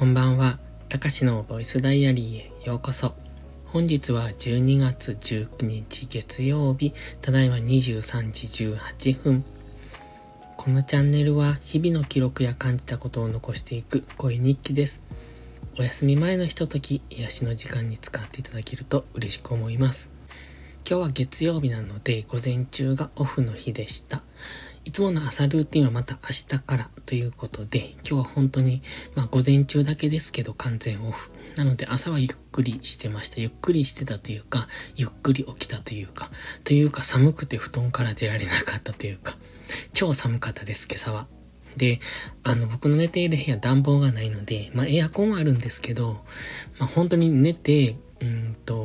こんばんは。たかしのボイスダイアリーへようこそ。本日は12月19日月曜日、ただいま23時18分。このチャンネルは日々の記録や感じたことを残していく声日記です。お休み前のひととき、癒しの時間に使っていただけると嬉しく思います。今日は月曜日なので午前中がオフの日でした。いつもの朝ルーティンはまた明日からということで、今日は本当に、まあ午前中だけですけど完全オフ。なので朝はゆっくりしてました。ゆっくりしてたというか、ゆっくり起きたというか、というか寒くて布団から出られなかったというか、超寒かったです、今朝は。で、あの、僕の寝ている部屋暖房がないので、まあエアコンはあるんですけど、まあ本当に寝て、うんと、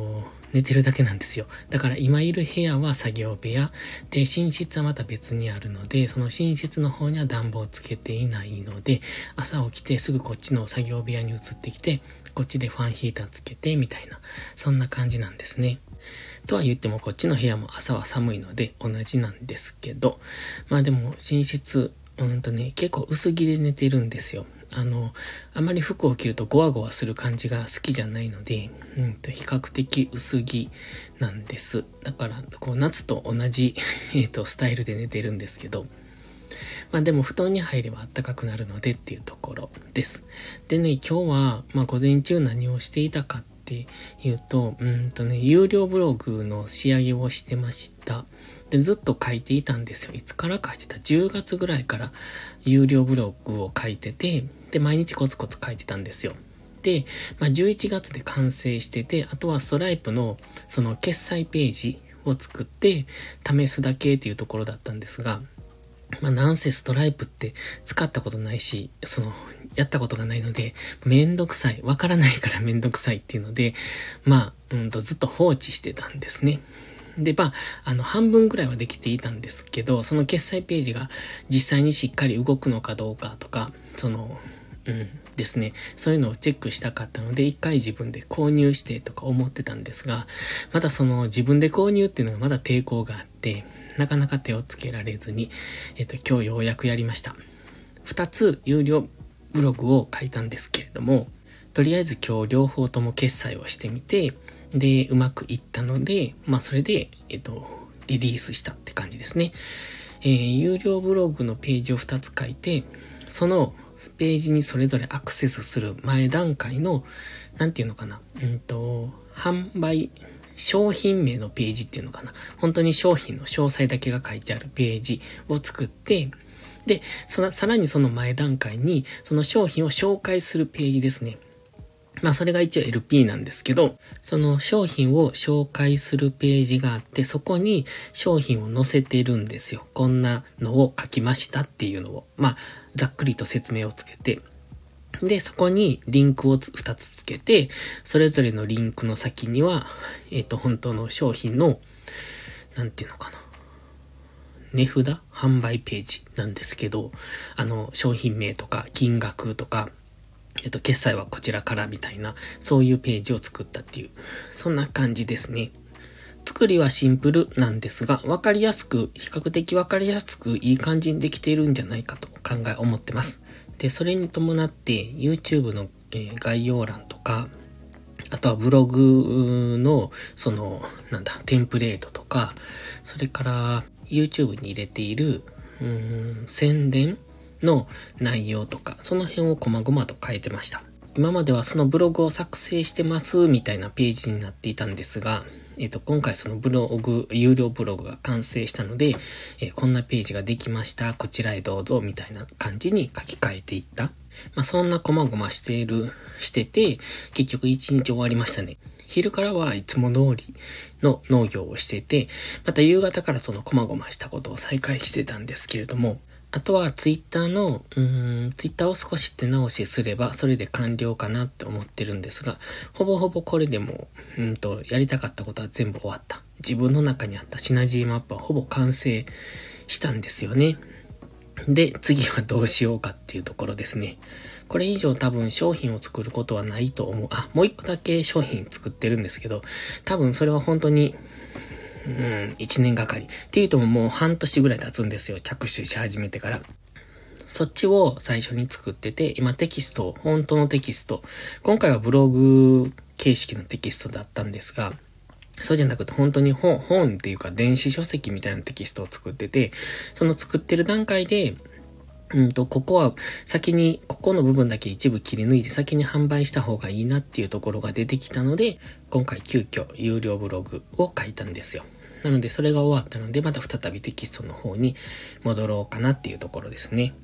寝てるだけなんですよ。だから今いる部屋は作業部屋。で、寝室はまた別にあるので、その寝室の方には暖房つけていないので、朝起きてすぐこっちの作業部屋に移ってきて、こっちでファンヒーターつけて、みたいな、そんな感じなんですね。とは言ってもこっちの部屋も朝は寒いので同じなんですけど、まあでも寝室、うんとね、結構薄着で寝てるんですよ。あの、あまり服を着るとゴワゴワする感じが好きじゃないので、うんと、比較的薄着なんです。だから、こう、夏と同じ えっと、スタイルで寝てるんですけど、まあでも布団に入れば暖かくなるのでっていうところです。でね、今日は、まあ午前中何をしていたかっていうと、うんとね、有料ブログの仕上げをしてました。で、ずっと書いていたんですよ。いつから書いてた ?10 月ぐらいから有料ブログを書いてて、で、毎日コツコツ書いてたんですよ。で、まあ、11月で完成してて、あとはストライプのその決済ページを作って試すだけっていうところだったんですが、まあ、なんせストライプって使ったことないし、その、やったことがないので、めんどくさい。わからないからめんどくさいっていうので、まあ、うんとずっと放置してたんですね。で、まあ、あの、半分ぐらいはできていたんですけど、その決済ページが実際にしっかり動くのかどうかとか、その、うんですね。そういうのをチェックしたかったので、一回自分で購入してとか思ってたんですが、まだその自分で購入っていうのがまだ抵抗があって、なかなか手をつけられずに、えっと、今日ようやくやりました。二つ有料ブログを書いたんですけれども、とりあえず今日両方とも決済をしてみて、で、うまくいったので、まあそれで、えっと、リリースしたって感じですね。えー、有料ブログのページを2つ書いて、そのページにそれぞれアクセスする前段階の、なんていうのかな、うんと、販売、商品名のページっていうのかな。本当に商品の詳細だけが書いてあるページを作って、で、その、さらにその前段階に、その商品を紹介するページですね。まあそれが一応 LP なんですけど、その商品を紹介するページがあって、そこに商品を載せてるんですよ。こんなのを書きましたっていうのを、まあざっくりと説明をつけて、で、そこにリンクを2つつけて、それぞれのリンクの先には、えっ、ー、と、本当の商品の、なんていうのかな。値札販売ページなんですけど、あの、商品名とか金額とか、えっと、決済はこちらからみたいな、そういうページを作ったっていう、そんな感じですね。作りはシンプルなんですが、わかりやすく、比較的わかりやすくいい感じにできているんじゃないかと考え、思ってます。で、それに伴って YouTube の、えー、概要欄とか、あとはブログの、その、なんだ、テンプレートとか、それから YouTube に入れている、うん、宣伝の内容とか、その辺を細々と変えてました。今まではそのブログを作成してますみたいなページになっていたんですが、えっ、ー、と、今回そのブログ、有料ブログが完成したので、えー、こんなページができました、こちらへどうぞ、みたいな感じに書き換えていった。まあ、そんな細々している、してて、結局一日終わりましたね。昼からはいつも通りの農業をしてて、また夕方からその細々したことを再開してたんですけれども、あとはツイッターの、うーん、ツイッターを少し手直しすれば、それで完了かなって思ってるんですが、ほぼほぼこれでも、うんと、やりたかったことは全部終わった。自分の中にあったシナジーマップはほぼ完成したんですよね。で、次はどうしようかっていうところですね。これ以上多分商品を作ることはないと思う。あ、もう一個だけ商品作ってるんですけど、多分それは本当にうん、一年がかり。っていうとももう半年ぐらい経つんですよ。着手し始めてから。そっちを最初に作ってて、今テキスト、本当のテキスト。今回はブログ形式のテキストだったんですが、そうじゃなくて本当に本、本っていうか電子書籍みたいなテキストを作ってて、その作ってる段階で、うんと、ここは先に、ここの部分だけ一部切り抜いて先に販売した方がいいなっていうところが出てきたので、今回急遽有料ブログを書いたんですよ。なのでそれが終わったので、また再びテキストの方に戻ろうかなっていうところですね。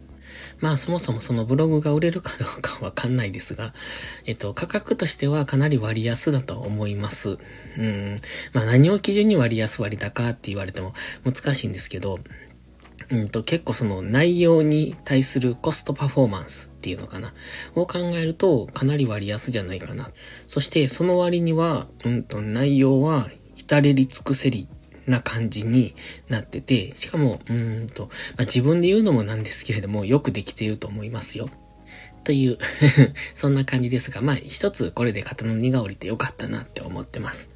まあそもそもそのブログが売れるかどうかわかんないですが、えっと、価格としてはかなり割安だと思います。うん。まあ何を基準に割安割高って言われても難しいんですけど、うんと結構その内容に対するコストパフォーマンスっていうのかなを考えるとかなり割安じゃないかな。そしてその割には、うんと内容は至れり尽くせりな感じになってて、しかも、うんと、まあ、自分で言うのもなんですけれども、よくできていると思いますよ。という そんな感じですが、まあ一つこれで型の荷が下りてよかったなって思ってます。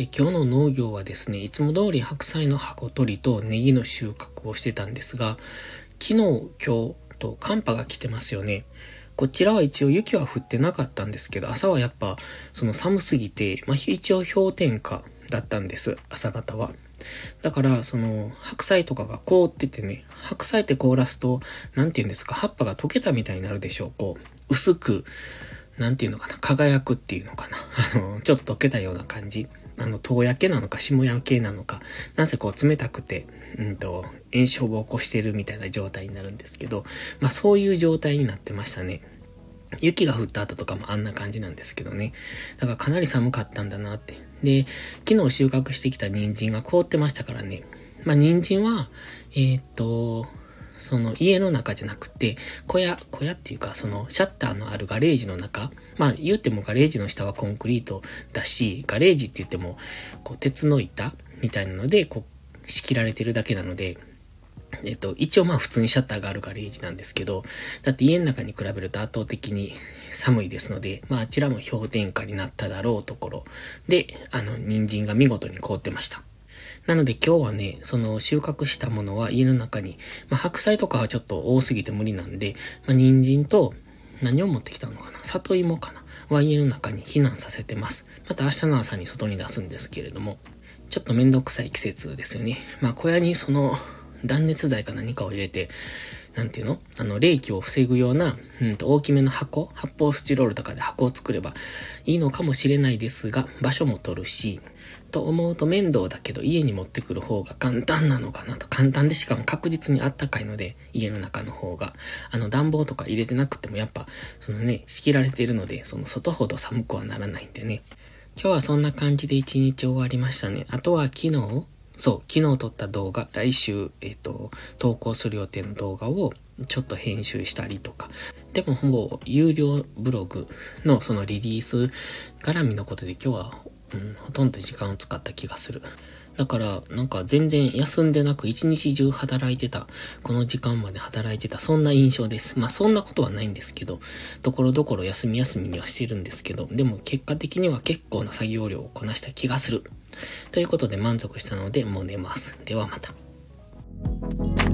で、今日の農業はですね、いつも通り白菜の箱取りとネギの収穫をしてたんですが、昨日、今日と寒波が来てますよね。こちらは一応雪は降ってなかったんですけど、朝はやっぱその寒すぎて、まあ一応氷点下だったんです、朝方は。だから、その、白菜とかが凍っててね、白菜って凍らすと、なんて言うんですか、葉っぱが溶けたみたいになるでしょう。こう、薄く、なんていうのかな、輝くっていうのかな。あの、ちょっと溶けたような感じ。あの、遠焼けなのか、霜焼けなのか、なんせこう冷たくて、うんと、炎症を起こしてるみたいな状態になるんですけど、まあそういう状態になってましたね。雪が降った後とかもあんな感じなんですけどね。だからかなり寒かったんだなって。で、昨日収穫してきた人参が凍ってましたからね。まあ、人参は、えー、っと、その家の中じゃなくて、小屋、小屋っていうか、そのシャッターのあるガレージの中、まあ言ってもガレージの下はコンクリートだし、ガレージって言っても、こう鉄の板みたいなので、こう仕切られてるだけなので、えっと、一応まあ普通にシャッターがあるガレージなんですけど、だって家の中に比べると圧倒的に寒いですので、まああちらも氷点下になっただろうところで、あの、人参が見事に凍ってました。なので今日はね、その収穫したものは家の中に、まあ白菜とかはちょっと多すぎて無理なんで、まあ人参と何を持ってきたのかな里芋かなは家の中に避難させてます。また明日の朝に外に出すんですけれども、ちょっとめんどくさい季節ですよね。まあ小屋にその断熱材か何かを入れて、なんていうのあの、冷気を防ぐような、うんと、大きめの箱、発泡スチロールとかで箱を作ればいいのかもしれないですが、場所も取るし、と思うと面倒だけど家に持ってくる方が簡単なのかなと。簡単でしかも確実にあったかいので、家の中の方が。あの暖房とか入れてなくてもやっぱ、そのね、仕切られているので、その外ほど寒くはならないんでね。今日はそんな感じで一日終わりましたね。あとは昨日、そう、昨日撮った動画、来週、えっ、ー、と、投稿する予定の動画をちょっと編集したりとか。でもほぼ有料ブログのそのリリース絡みのことで今日は、うん、ほとんど時間を使った気がする。だから、なんか全然休んでなく一日中働いてた、この時間まで働いてた、そんな印象です。まあそんなことはないんですけど、ところどころ休み休みにはしてるんですけど、でも結果的には結構な作業量をこなした気がする。ということで満足したのでもう寝ます。ではまた。